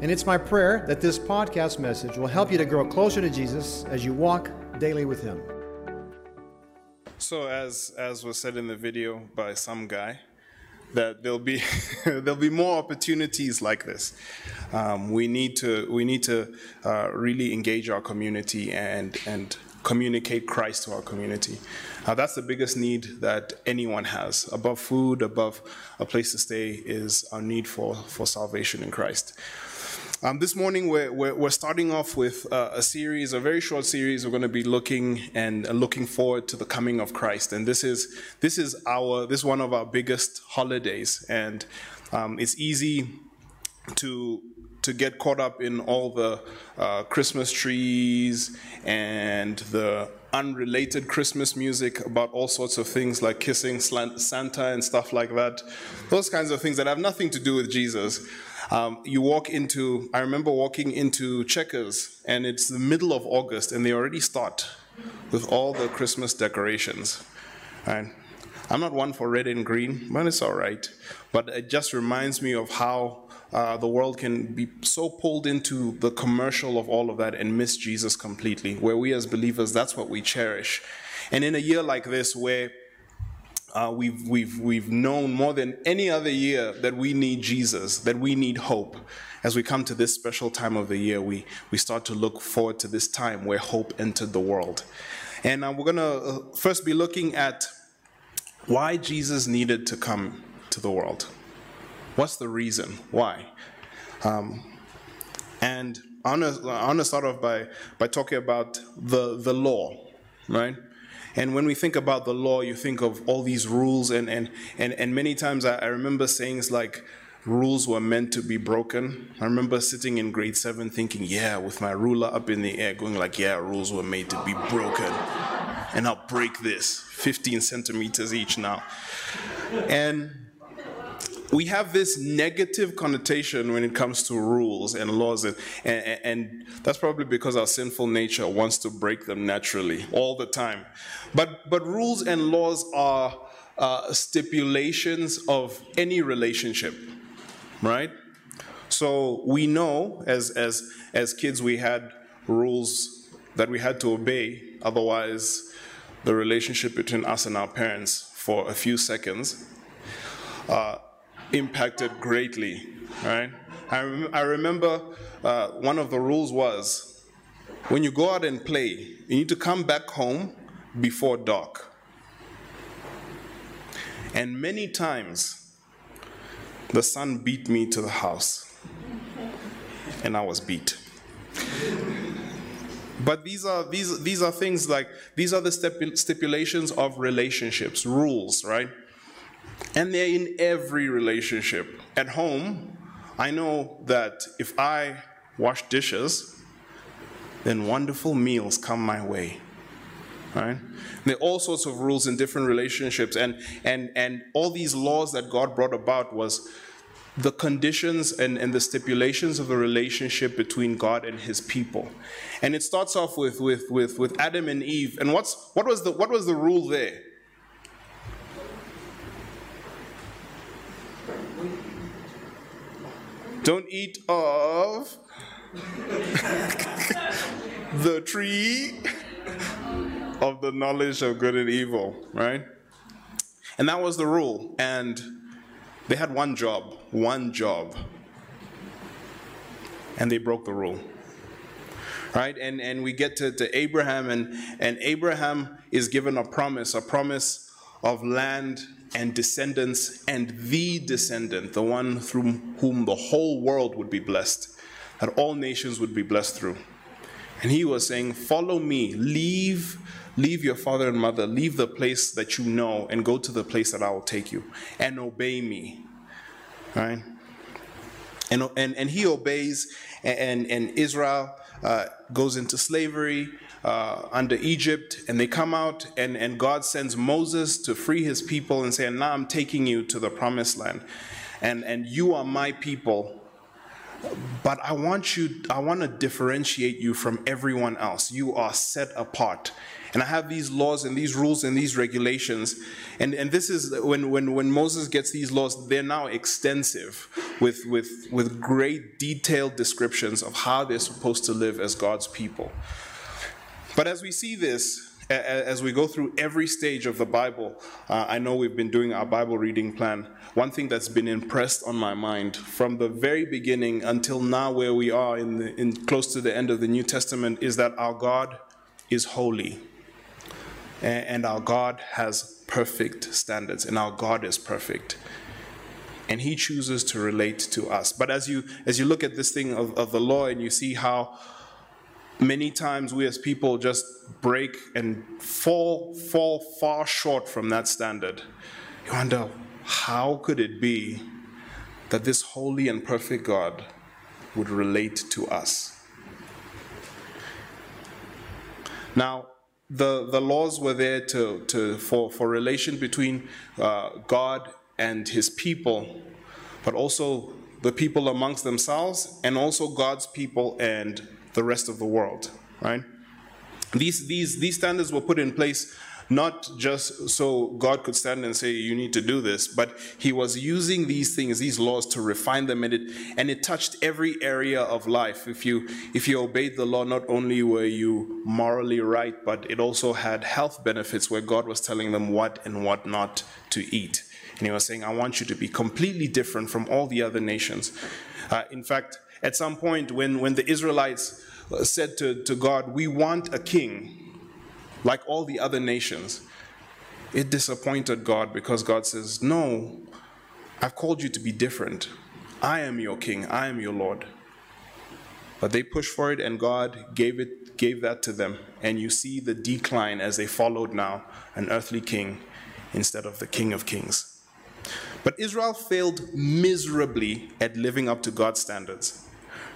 And it's my prayer that this podcast message will help you to grow closer to Jesus as you walk daily with Him. So, as as was said in the video by some guy, that there'll be there'll be more opportunities like this. Um, we need to we need to uh, really engage our community and and communicate Christ to our community. Uh, that's the biggest need that anyone has. Above food, above a place to stay, is our need for for salvation in Christ. Um, this morning, we're, we're, we're, starting off with uh, a series, a very short series. We're going to be looking and uh, looking forward to the coming of Christ, and this is this is our this is one of our biggest holidays, and um, it's easy to to get caught up in all the uh, Christmas trees and the unrelated Christmas music about all sorts of things like kissing Santa and stuff like that. Those kinds of things that have nothing to do with Jesus. Um, you walk into, I remember walking into Checkers, and it's the middle of August, and they already start with all the Christmas decorations. Right? I'm not one for red and green, but it's all right. But it just reminds me of how uh, the world can be so pulled into the commercial of all of that and miss Jesus completely, where we as believers, that's what we cherish. And in a year like this, where uh, we've, we've, we've known more than any other year that we need Jesus, that we need hope. As we come to this special time of the year, we, we start to look forward to this time where hope entered the world. And uh, we're going to uh, first be looking at why Jesus needed to come to the world. What's the reason? Why? Um, and I want to start off by, by talking about the, the law, right? And when we think about the law, you think of all these rules, and, and, and, and many times I, I remember sayings like, rules were meant to be broken. I remember sitting in grade seven thinking, yeah, with my ruler up in the air, going like, yeah, rules were made to be broken. And I'll break this 15 centimeters each now. And we have this negative connotation when it comes to rules and laws, and, and, and, that's probably because our sinful nature wants to break them naturally all the time. But, but rules and laws are uh, stipulations of any relationship, right? So we know as, as, as kids we had rules that we had to obey, otherwise, the relationship between us and our parents for a few seconds. Uh, impacted greatly, right? I, rem- I remember uh, one of the rules was when you go out and play, you need to come back home before dark. And many times, the sun beat me to the house, and I was beat. But these are these these are things like these are the stipulations of relationships, rules, right? And they're in every relationship. At home, I know that if I wash dishes, then wonderful meals come my way. Right? There are all sorts of rules in different relationships, and and and all these laws that God brought about was the conditions and, and the stipulations of the relationship between God and his people. And it starts off with with with, with Adam and Eve. And what's what was the what was the rule there? Don't eat of the tree of the knowledge of good and evil, right? And that was the rule. And they had one job, one job. And they broke the rule. Right? And and we get to, to Abraham, and, and Abraham is given a promise, a promise of land and descendants and the descendant, the one through whom the whole world would be blessed, that all nations would be blessed through. And he was saying, Follow me, leave, leave your father and mother, leave the place that you know, and go to the place that I will take you, and obey me. Right? And, and, and he obeys, and, and Israel uh, goes into slavery uh, under Egypt, and they come out, and, and God sends Moses to free his people and say, Now I'm taking you to the promised land, and, and you are my people, but I want you, I want to differentiate you from everyone else. You are set apart. And I have these laws and these rules and these regulations. And, and this is when, when, when Moses gets these laws, they're now extensive with, with, with great detailed descriptions of how they're supposed to live as God's people. But as we see this, as we go through every stage of the Bible, uh, I know we've been doing our Bible reading plan. One thing that's been impressed on my mind from the very beginning until now, where we are in, the, in close to the end of the New Testament, is that our God is holy, and our God has perfect standards, and our God is perfect. And he chooses to relate to us. But as you as you look at this thing of, of the law and you see how many times we as people just break and fall fall far short from that standard. You wonder how could it be that this holy and perfect god would relate to us? Now the, the laws were there to, to, for, for relation between uh, god and his people but also the people amongst themselves and also god's people and the rest of the world, right? These, these, these standards were put in place not just so God could stand and say, You need to do this, but He was using these things, these laws, to refine them, and it, and it touched every area of life. If you, if you obeyed the law, not only were you morally right, but it also had health benefits where God was telling them what and what not to eat. And He was saying, I want you to be completely different from all the other nations. Uh, in fact, at some point, when, when the Israelites said to, to God, We want a king like all the other nations, it disappointed God because God says, No, I've called you to be different. I am your king, I am your Lord. But they pushed for it, and God gave it, gave that to them. And you see the decline as they followed now an earthly king instead of the King of Kings. But Israel failed miserably at living up to God's standards.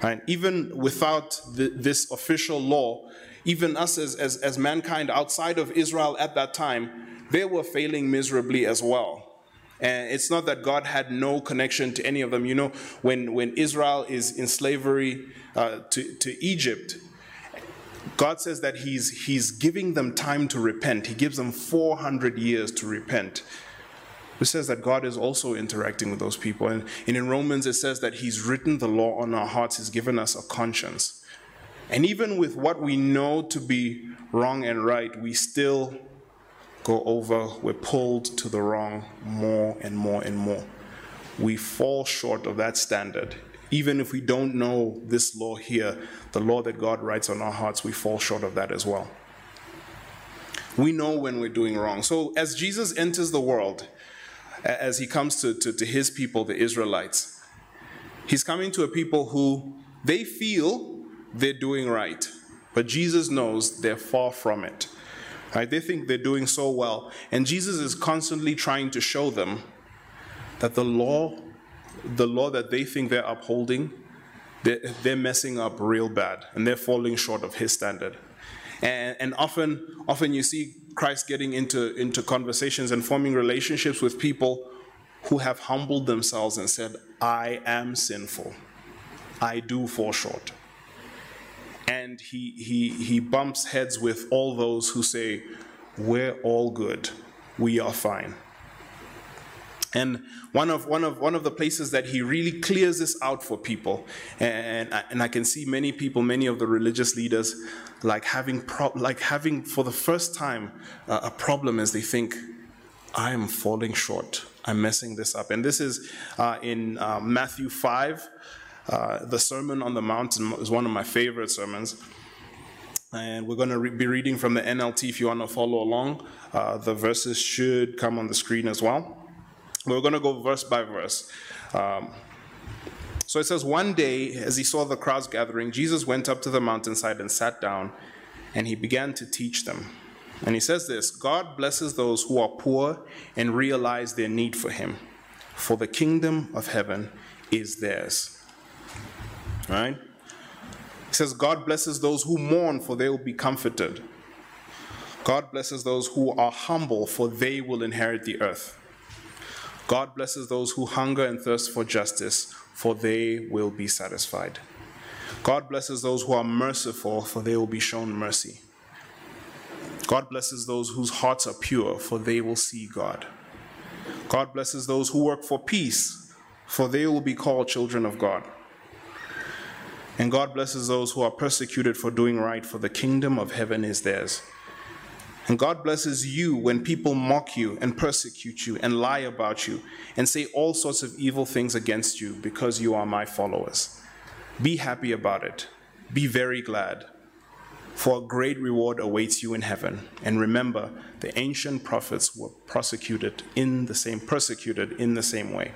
Right? Even without the, this official law, even us as, as, as mankind outside of Israel at that time, they were failing miserably as well. And it's not that God had no connection to any of them. You know, when, when Israel is in slavery uh, to, to Egypt, God says that he's, he's giving them time to repent. He gives them 400 years to repent which says that God is also interacting with those people. And, and in Romans, it says that He's written the law on our hearts, He's given us a conscience. And even with what we know to be wrong and right, we still go over, we're pulled to the wrong more and more and more. We fall short of that standard. Even if we don't know this law here, the law that God writes on our hearts, we fall short of that as well. We know when we're doing wrong. So as Jesus enters the world, as he comes to, to, to his people, the Israelites. He's coming to a people who they feel they're doing right, but Jesus knows they're far from it. Right? They think they're doing so well, and Jesus is constantly trying to show them that the law, the law that they think they're upholding, they're, they're messing up real bad, and they're falling short of His standard. And, and often, often you see Christ getting into, into conversations and forming relationships with people who have humbled themselves and said, I am sinful. I do fall short. And he, he, he bumps heads with all those who say, We're all good. We are fine. And one of, one, of, one of the places that he really clears this out for people, and, and I can see many people, many of the religious leaders, like having, pro- like having for the first time uh, a problem as they think, I am falling short. I'm messing this up. And this is uh, in uh, Matthew 5. Uh, the Sermon on the Mountain is one of my favorite sermons. And we're going to re- be reading from the NLT if you want to follow along. Uh, the verses should come on the screen as well. We're going to go verse by verse. Um, so it says, One day, as he saw the crowds gathering, Jesus went up to the mountainside and sat down, and he began to teach them. And he says this God blesses those who are poor and realize their need for him, for the kingdom of heaven is theirs. Right? He says, God blesses those who mourn, for they will be comforted. God blesses those who are humble, for they will inherit the earth. God blesses those who hunger and thirst for justice, for they will be satisfied. God blesses those who are merciful, for they will be shown mercy. God blesses those whose hearts are pure, for they will see God. God blesses those who work for peace, for they will be called children of God. And God blesses those who are persecuted for doing right, for the kingdom of heaven is theirs. And God blesses you when people mock you and persecute you and lie about you and say all sorts of evil things against you because you are my followers. Be happy about it. Be very glad, for a great reward awaits you in heaven. And remember, the ancient prophets were prosecuted in the same persecuted in the same way.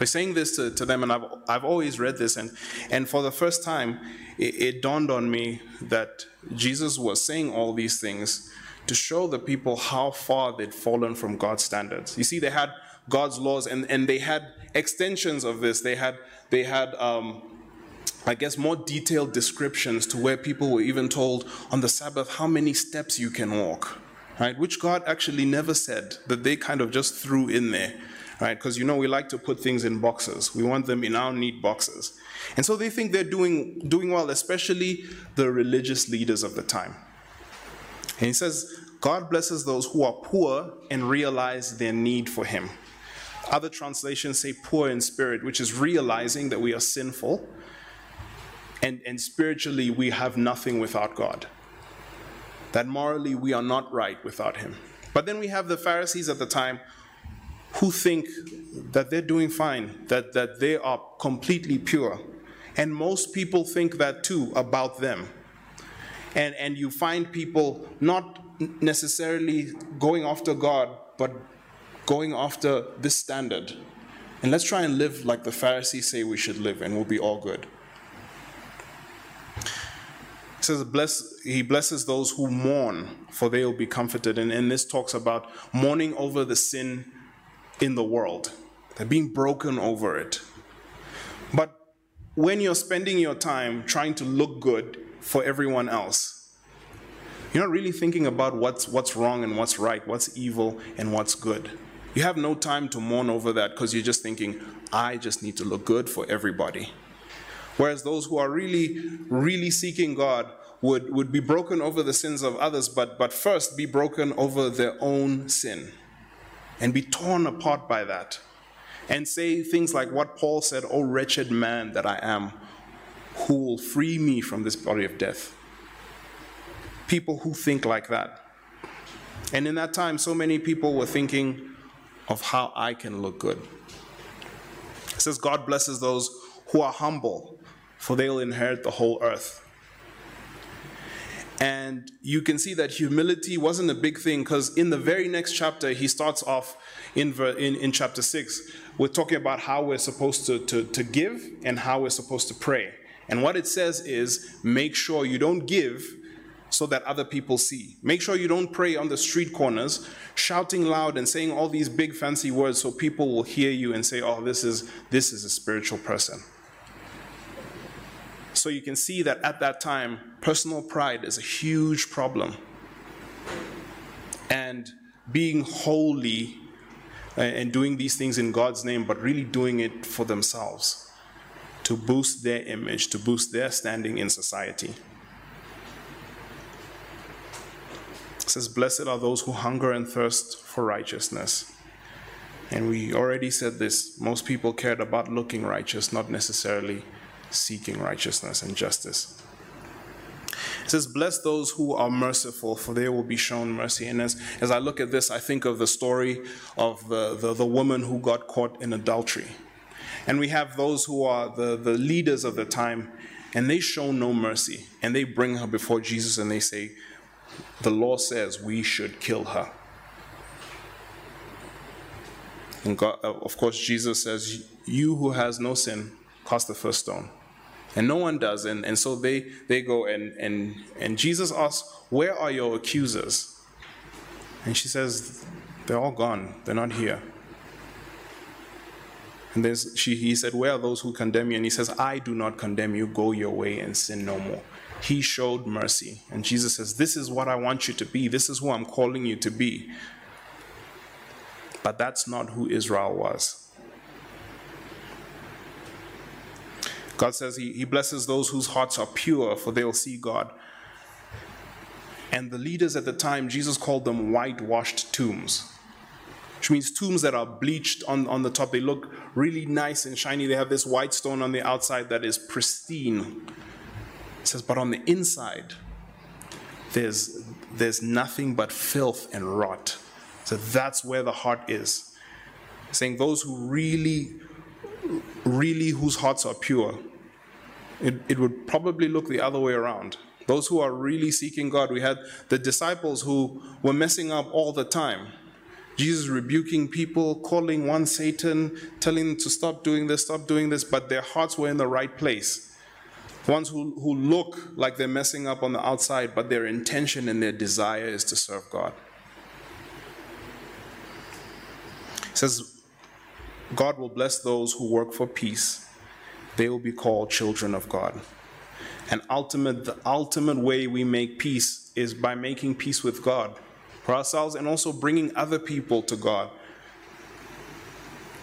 So saying this to, to them, and I've, I've always read this, and, and for the first time, it, it dawned on me that Jesus was saying all these things to show the people how far they'd fallen from God's standards. You see, they had God's laws, and, and they had extensions of this. They had they had um, I guess more detailed descriptions to where people were even told on the Sabbath how many steps you can walk, right? Which God actually never said that they kind of just threw in there right? Because you know we like to put things in boxes. We want them in our neat boxes. And so they think they're doing, doing well, especially the religious leaders of the time. And he says, God blesses those who are poor and realize their need for him. Other translations say poor in spirit, which is realizing that we are sinful and, and spiritually we have nothing without God. That morally we are not right without him. But then we have the Pharisees at the time who think that they're doing fine, that, that they are completely pure. And most people think that too about them. And, and you find people not necessarily going after God, but going after this standard. And let's try and live like the Pharisees say we should live, and we'll be all good. He says, Bless, He blesses those who mourn, for they will be comforted. And, and this talks about mourning over the sin in the world. They're being broken over it. But when you're spending your time trying to look good for everyone else, you're not really thinking about what's, what's wrong and what's right, what's evil and what's good. You have no time to mourn over that because you're just thinking, I just need to look good for everybody. Whereas those who are really, really seeking God would, would be broken over the sins of others, but, but first be broken over their own sin and be torn apart by that and say things like what Paul said, Oh, wretched man that I am, who will free me from this body of death? People who think like that. And in that time, so many people were thinking of how I can look good. It says, God blesses those who are humble, for they'll inherit the whole earth. And you can see that humility wasn't a big thing because in the very next chapter, he starts off in, in, in chapter 6 we're talking about how we're supposed to, to, to give and how we're supposed to pray. And what it says is make sure you don't give so that other people see. Make sure you don't pray on the street corners, shouting loud and saying all these big fancy words so people will hear you and say, "Oh, this is this is a spiritual person." So you can see that at that time, personal pride is a huge problem. And being holy uh, and doing these things in God's name, but really doing it for themselves to boost their image, to boost their standing in society. It says, Blessed are those who hunger and thirst for righteousness. And we already said this most people cared about looking righteous, not necessarily seeking righteousness and justice. It says, Bless those who are merciful, for they will be shown mercy. And as, as I look at this, I think of the story of the, the, the woman who got caught in adultery. And we have those who are the, the leaders of the time, and they show no mercy. And they bring her before Jesus and they say, The law says we should kill her. And God, of course, Jesus says, You who has no sin, cast the first stone. And no one does. And, and so they, they go and, and, and Jesus asks, Where are your accusers? And she says, They're all gone. They're not here. And then she, he said, Where are those who condemn you? And he says, I do not condemn you. Go your way and sin no more. He showed mercy. And Jesus says, This is what I want you to be. This is who I'm calling you to be. But that's not who Israel was. God says he, he blesses those whose hearts are pure, for they will see God. And the leaders at the time, Jesus called them whitewashed tombs, which means tombs that are bleached on, on the top. They look really nice and shiny. They have this white stone on the outside that is pristine. It says, but on the inside, there's, there's nothing but filth and rot. So that's where the heart is. Saying those who really, really whose hearts are pure, it, it would probably look the other way around. Those who are really seeking God, we had the disciples who were messing up all the time. Jesus rebuking people, calling one Satan, telling them to stop doing this, stop doing this, but their hearts were in the right place. Ones who, who look like they're messing up on the outside, but their intention and their desire is to serve God. It says, God will bless those who work for peace. They will be called children of God. And ultimate, the ultimate way we make peace is by making peace with God for ourselves and also bringing other people to God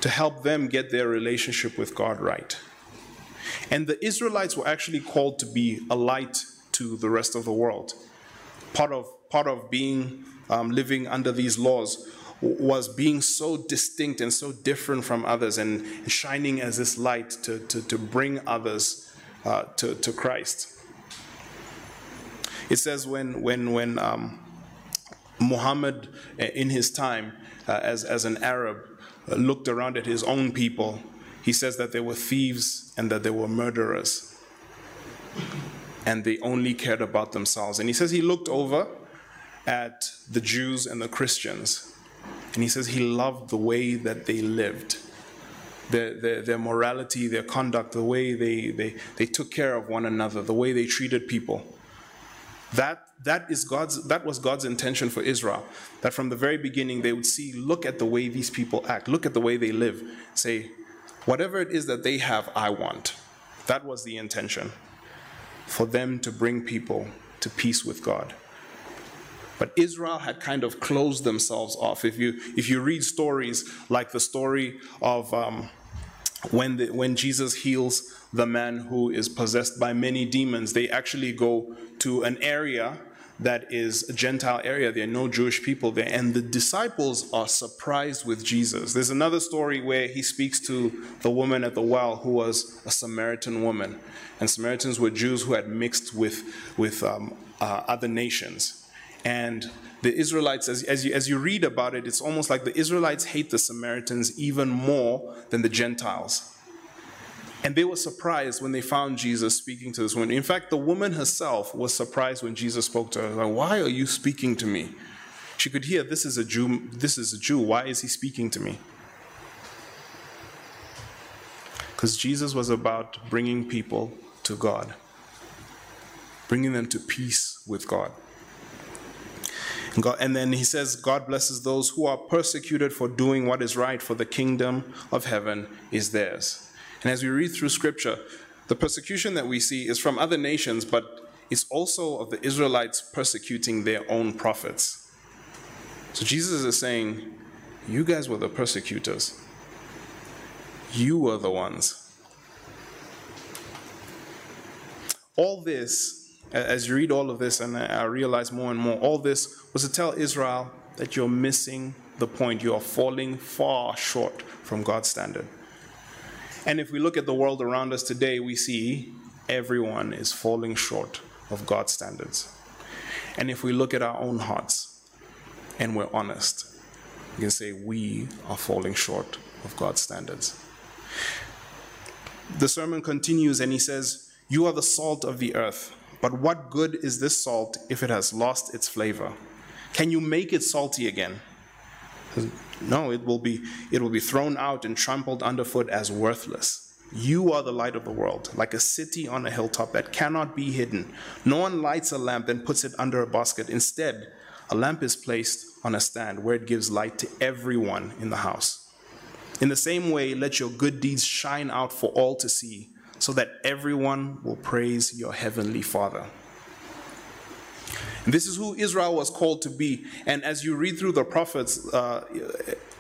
to help them get their relationship with God right. And the Israelites were actually called to be a light to the rest of the world. Part of, part of being um, living under these laws was being so distinct and so different from others and shining as this light to, to, to bring others uh, to, to Christ. It says when, when, when um, Muhammad, uh, in his time, uh, as, as an Arab, uh, looked around at his own people, he says that they were thieves and that they were murderers. And they only cared about themselves. And he says he looked over at the Jews and the Christians and he says he loved the way that they lived. Their, their, their, morality, their conduct, the way they, they, they took care of one another, the way they treated people. That, that, is God's, that was God's intention for Israel. That from the very beginning they would see, look at the way these people act, look at the way they live. Say, whatever it is that they have, I want. That was the intention. For them to bring people to peace with God. But Israel had kind of closed themselves off. If you, if you read stories like the story of um, when, the, when Jesus heals the man who is possessed by many demons, they actually go to an area that is a Gentile area. There are no Jewish people there. And the disciples are surprised with Jesus. There's another story where he speaks to the woman at the well who was a Samaritan woman. And Samaritans were Jews who had mixed with, with um, uh, other nations. And the Israelites, as, as, you, as you read about it, it's almost like the Israelites hate the Samaritans even more than the Gentiles. And they were surprised when they found Jesus speaking to this woman. In fact, the woman herself was surprised when Jesus spoke to her. Like, why are you speaking to me? She could hear, this is a Jew, this is a Jew. Why is he speaking to me? Because Jesus was about bringing people to God, bringing them to peace with God. God, and then he says, God blesses those who are persecuted for doing what is right, for the kingdom of heaven is theirs. And as we read through scripture, the persecution that we see is from other nations, but it's also of the Israelites persecuting their own prophets. So Jesus is saying, You guys were the persecutors, you were the ones. All this as you read all of this, and I realize more and more, all this was to tell Israel that you're missing the point. You are falling far short from God's standard. And if we look at the world around us today, we see everyone is falling short of God's standards. And if we look at our own hearts and we're honest, we can say we are falling short of God's standards. The sermon continues and he says, You are the salt of the earth. But what good is this salt if it has lost its flavor? Can you make it salty again? No, it will be it will be thrown out and trampled underfoot as worthless. You are the light of the world, like a city on a hilltop that cannot be hidden. No one lights a lamp and puts it under a basket. Instead, a lamp is placed on a stand where it gives light to everyone in the house. In the same way, let your good deeds shine out for all to see so that everyone will praise your heavenly Father. And this is who Israel was called to be. And as you read through the prophets, uh,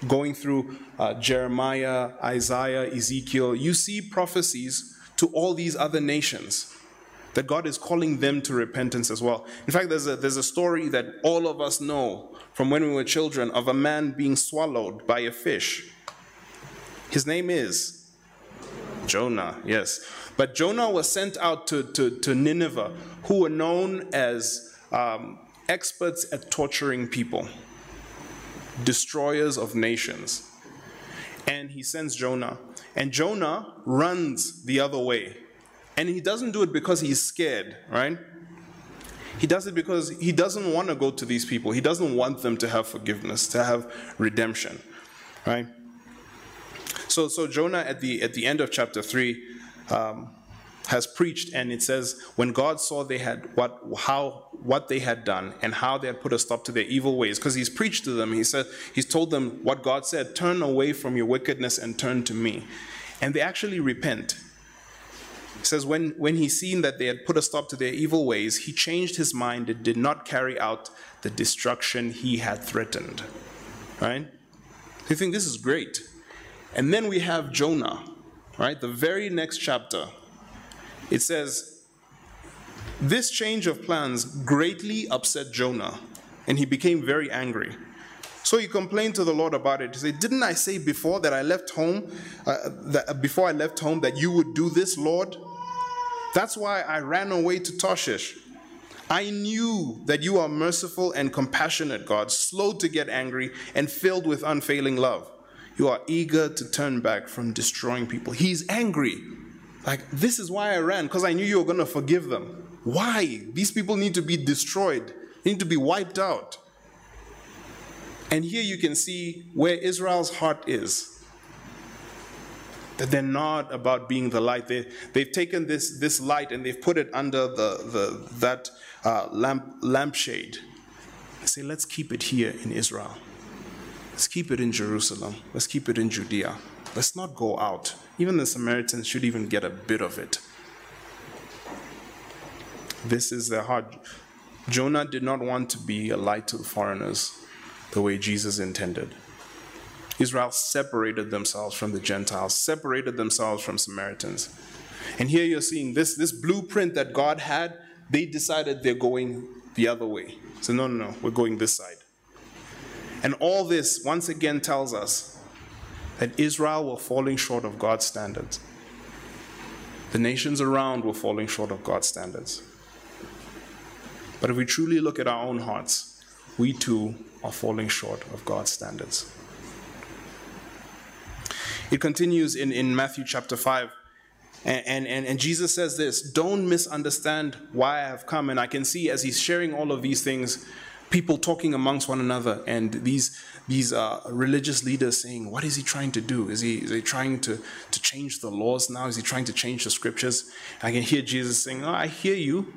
going through uh, Jeremiah, Isaiah, Ezekiel, you see prophecies to all these other nations that God is calling them to repentance as well. In fact, there's a, there's a story that all of us know from when we were children of a man being swallowed by a fish. His name is Jonah, yes. But Jonah was sent out to, to, to Nineveh, who were known as um, experts at torturing people, destroyers of nations. And he sends Jonah. And Jonah runs the other way and he doesn't do it because he's scared, right? He does it because he doesn't want to go to these people. He doesn't want them to have forgiveness, to have redemption, right? So, so Jonah at the at the end of chapter three um, has preached, and it says when God saw they had what how what they had done and how they had put a stop to their evil ways, because he's preached to them. He said he's told them what God said: turn away from your wickedness and turn to me, and they actually repent says, when, when he seen that they had put a stop to their evil ways, he changed his mind and did not carry out the destruction he had threatened. Right? You think this is great. And then we have Jonah, right? The very next chapter. It says, This change of plans greatly upset Jonah, and he became very angry. So he complained to the Lord about it. He said, Didn't I say before that I left home, uh, that before I left home, that you would do this, Lord? That's why I ran away to Tarshish. I knew that you are merciful and compassionate, God, slow to get angry and filled with unfailing love. You are eager to turn back from destroying people. He's angry. Like, this is why I ran, because I knew you were going to forgive them. Why? These people need to be destroyed, they need to be wiped out. And here you can see where Israel's heart is that they're not about being the light. They, they've taken this, this light and they've put it under the, the, that uh, lamp, lampshade. They say, let's keep it here in Israel. Let's keep it in Jerusalem. Let's keep it in Judea. Let's not go out. Even the Samaritans should even get a bit of it. This is their heart. Jonah did not want to be a light to the foreigners the way Jesus intended. Israel separated themselves from the Gentiles, separated themselves from Samaritans. And here you're seeing this, this blueprint that God had, they decided they're going the other way. So, no, no, no, we're going this side. And all this, once again, tells us that Israel were falling short of God's standards. The nations around were falling short of God's standards. But if we truly look at our own hearts, we too are falling short of God's standards. It continues in, in Matthew chapter 5. And, and, and Jesus says this Don't misunderstand why I have come. And I can see as he's sharing all of these things, people talking amongst one another, and these, these uh, religious leaders saying, What is he trying to do? Is he, is he trying to, to change the laws now? Is he trying to change the scriptures? I can hear Jesus saying, oh, I hear you.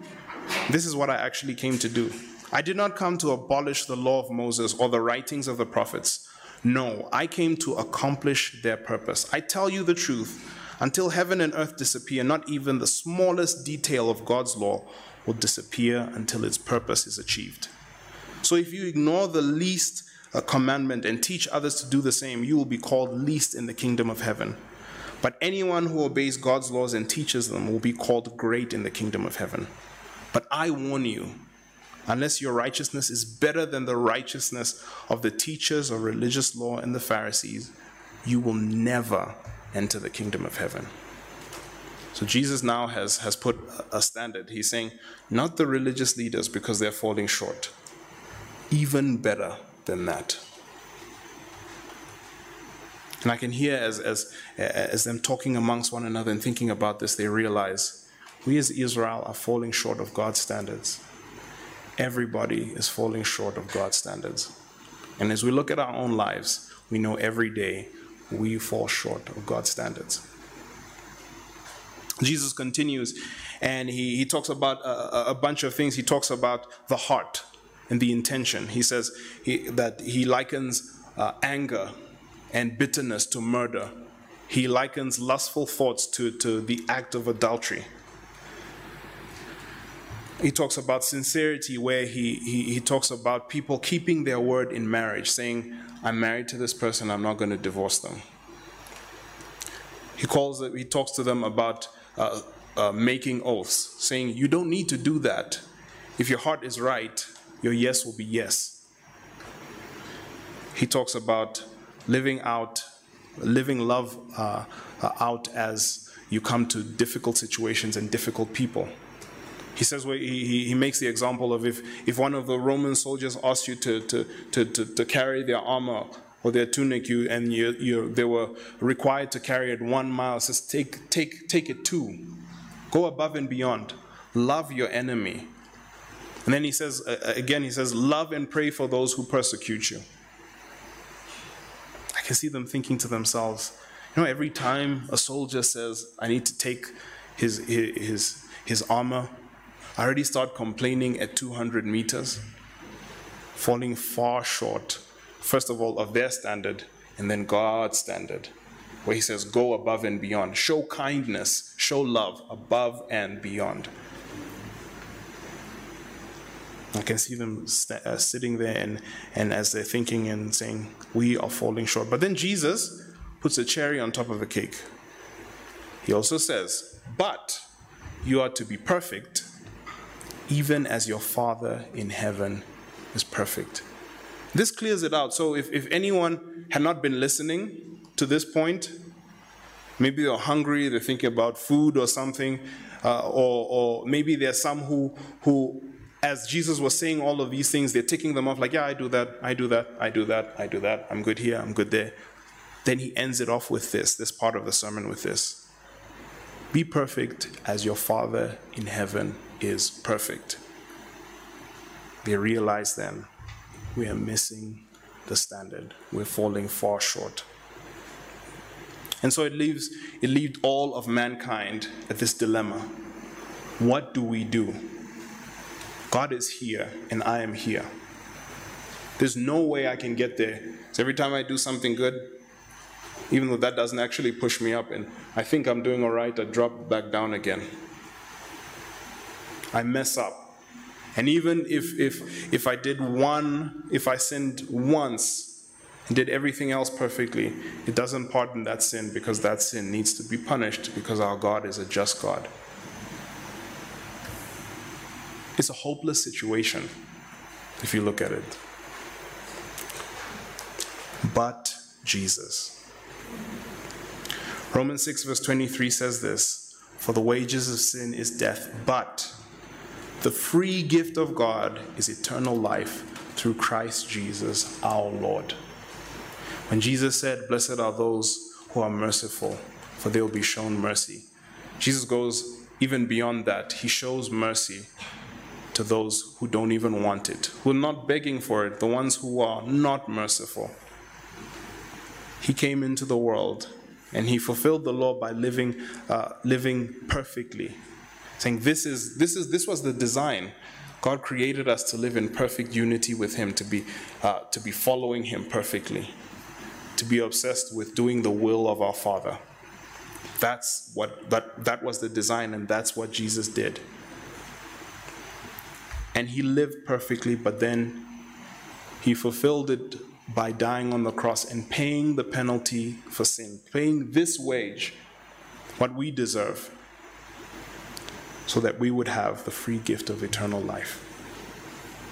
This is what I actually came to do. I did not come to abolish the law of Moses or the writings of the prophets. No, I came to accomplish their purpose. I tell you the truth. Until heaven and earth disappear, not even the smallest detail of God's law will disappear until its purpose is achieved. So if you ignore the least uh, commandment and teach others to do the same, you will be called least in the kingdom of heaven. But anyone who obeys God's laws and teaches them will be called great in the kingdom of heaven. But I warn you, unless your righteousness is better than the righteousness of the teachers of religious law and the Pharisees, you will never enter the kingdom of heaven. So Jesus now has, has put a standard. He's saying, not the religious leaders because they're falling short, even better than that. And I can hear as, as, as them talking amongst one another and thinking about this, they realize we as Israel are falling short of God's standards everybody is falling short of God's standards. And as we look at our own lives, we know every day we fall short of God's standards. Jesus continues and he, he talks about a, a bunch of things. He talks about the heart and the intention. He says he, that he likens uh, anger and bitterness to murder. He likens lustful thoughts to, to the act of adultery he talks about sincerity where he, he, he talks about people keeping their word in marriage, saying, I'm married to this person, I'm not going to divorce them. He calls he talks to them about uh, uh, making oaths, saying, You don't need to do that. If your heart is right, your yes will be yes. He talks about living out, living love uh, uh, out as you come to difficult situations and difficult people. He says well, he, he makes the example of if, if one of the Roman soldiers asked you to, to, to, to, to carry their armor or their tunic, you and you, you, they were required to carry it one mile. Says take, take, take it two. Go above and beyond. Love your enemy. And then he says, uh, again, he says, love and pray for those who persecute you. I can see them thinking to themselves, you know, every time a soldier says, I need to take his, his, his armor, I already start complaining at 200 meters, falling far short, first of all, of their standard, and then God's standard, where He says, Go above and beyond. Show kindness, show love above and beyond. I can see them st- uh, sitting there and, and as they're thinking and saying, We are falling short. But then Jesus puts a cherry on top of the cake. He also says, But you are to be perfect, even as your Father in heaven is perfect. This clears it out. So if, if anyone had not been listening to this point, maybe they're hungry, they're thinking about food or something, uh, or, or maybe there's some who, who as Jesus was saying all of these things, they're ticking them off like, yeah, I do that, I do that, I do that, I do that, I'm good here, I'm good there. Then he ends it off with this, this part of the sermon with this Be perfect as your Father in heaven is perfect. They realize then we are missing the standard, we're falling far short. And so it leaves it leaves all of mankind at this dilemma. What do we do? God is here and I am here. There's no way I can get there. So every time I do something good, even though that doesn't actually push me up and I think I'm doing all right, I drop back down again. I mess up. And even if if if I did one, if I sinned once and did everything else perfectly, it doesn't pardon that sin because that sin needs to be punished because our God is a just God. It's a hopeless situation if you look at it. But Jesus. Romans 6, verse 23 says this For the wages of sin is death, but the free gift of God is eternal life through Christ Jesus our Lord. When Jesus said, Blessed are those who are merciful, for they will be shown mercy, Jesus goes even beyond that. He shows mercy to those who don't even want it, who are not begging for it, the ones who are not merciful. He came into the world and he fulfilled the law by living, uh, living perfectly, saying, this, is, this, is, this was the design. God created us to live in perfect unity with him, to be, uh, to be following him perfectly, to be obsessed with doing the will of our Father. That's what that, that was the design, and that's what Jesus did and he lived perfectly, but then he fulfilled it by dying on the cross and paying the penalty for sin, paying this wage, what we deserve, so that we would have the free gift of eternal life.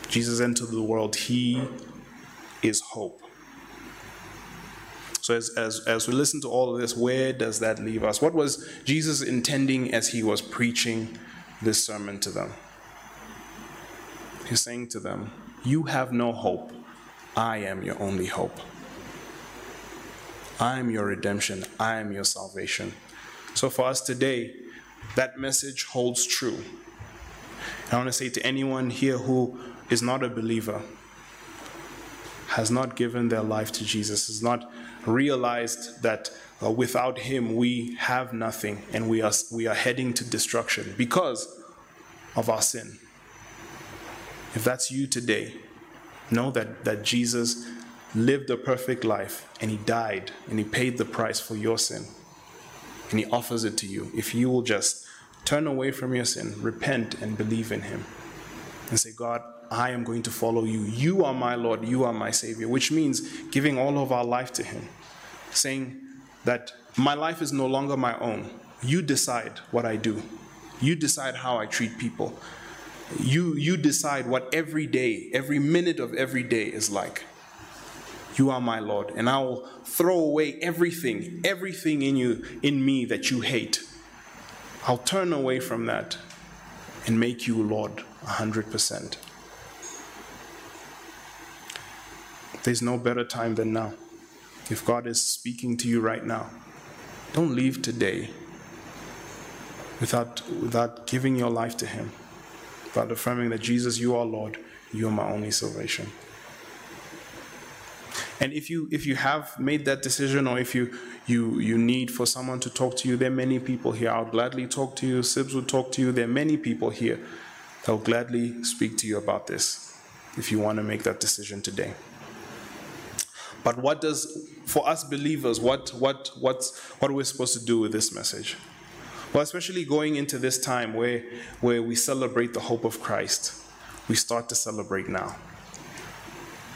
Jesus entered the world, he is hope. So, as, as, as we listen to all of this, where does that leave us? What was Jesus intending as he was preaching this sermon to them? He's saying to them, You have no hope. I am your only hope. I am your redemption. I am your salvation. So for us today, that message holds true. I want to say to anyone here who is not a believer, has not given their life to Jesus, has not realized that uh, without Him we have nothing and we are, we are heading to destruction because of our sin. If that's you today, know that, that Jesus lived a perfect life and he died and he paid the price for your sin. And he offers it to you. If you will just turn away from your sin, repent, and believe in him, and say, God, I am going to follow you. You are my Lord. You are my Savior, which means giving all of our life to him, saying that my life is no longer my own. You decide what I do. You decide how I treat people. You, you decide what every day, every minute of every day is like. You are my Lord, and I will throw away everything, everything in you, in me that you hate. I'll turn away from that and make you Lord 100%. There's no better time than now. If God is speaking to you right now, don't leave today without, without giving your life to Him, without affirming that Jesus, you are Lord, you are my only salvation. And if you if you have made that decision or if you you you need for someone to talk to you, there are many people here. I'll gladly talk to you. Sibs will talk to you. There are many people here that will gladly speak to you about this if you want to make that decision today. But what does for us believers, what what what's what are we supposed to do with this message? Well, especially going into this time where where we celebrate the hope of Christ, we start to celebrate now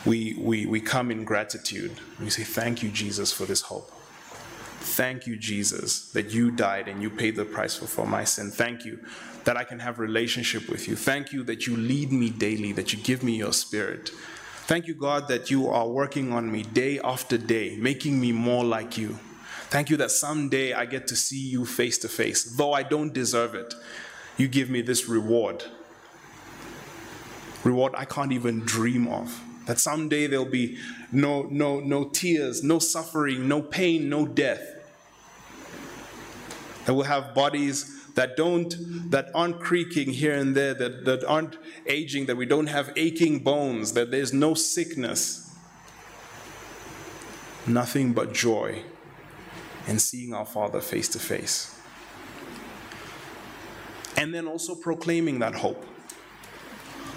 we, we, we come in gratitude. We say, Thank you, Jesus, for this hope. Thank you, Jesus, that you died and you paid the price for, for my sin. Thank you that I can have relationship with you. Thank you that you lead me daily, that you give me your spirit. Thank you, God, that you are working on me day after day, making me more like you. Thank you that someday I get to see you face to face. Though I don't deserve it, you give me this reward. Reward I can't even dream of. That someday there'll be no, no, no tears, no suffering, no pain, no death. That we'll have bodies that don't that aren't creaking here and there, that, that aren't aging, that we don't have aching bones, that there's no sickness. Nothing but joy in seeing our Father face to face. And then also proclaiming that hope.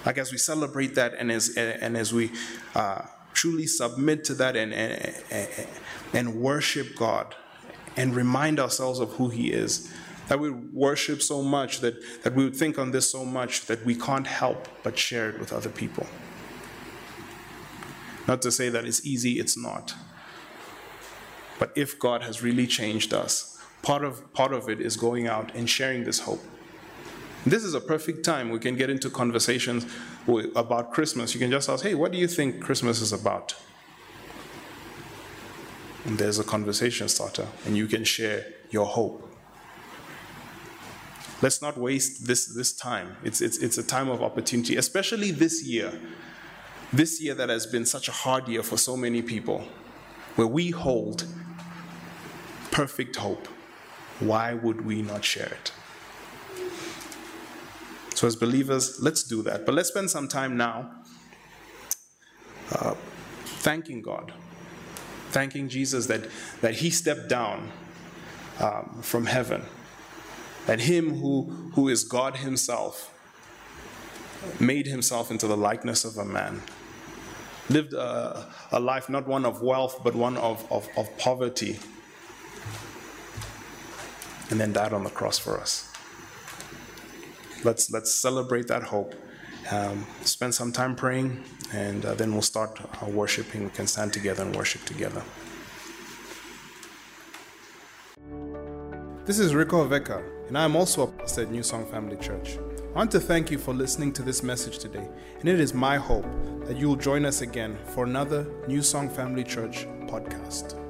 Like as we celebrate that and as, and as we uh, truly submit to that and, and, and worship God and remind ourselves of who He is, that we worship so much, that, that we would think on this so much that we can't help but share it with other people. Not to say that it's easy, it's not. But if God has really changed us, part of, part of it is going out and sharing this hope. This is a perfect time. We can get into conversations about Christmas. You can just ask, hey, what do you think Christmas is about? And there's a conversation starter, and you can share your hope. Let's not waste this, this time. It's, it's, it's a time of opportunity, especially this year. This year that has been such a hard year for so many people, where we hold perfect hope. Why would we not share it? So, as believers, let's do that. But let's spend some time now uh, thanking God, thanking Jesus that, that He stepped down um, from heaven, that Him who, who is God Himself made Himself into the likeness of a man. Lived a, a life not one of wealth, but one of, of, of poverty, and then died on the cross for us let's let's celebrate that hope. Um, spend some time praying, and uh, then we'll start uh, worshiping. We can stand together and worship together. This is Rico Veka, and I am also a pastor at New Song Family Church. I want to thank you for listening to this message today, and it is my hope that you will join us again for another New Song Family Church podcast.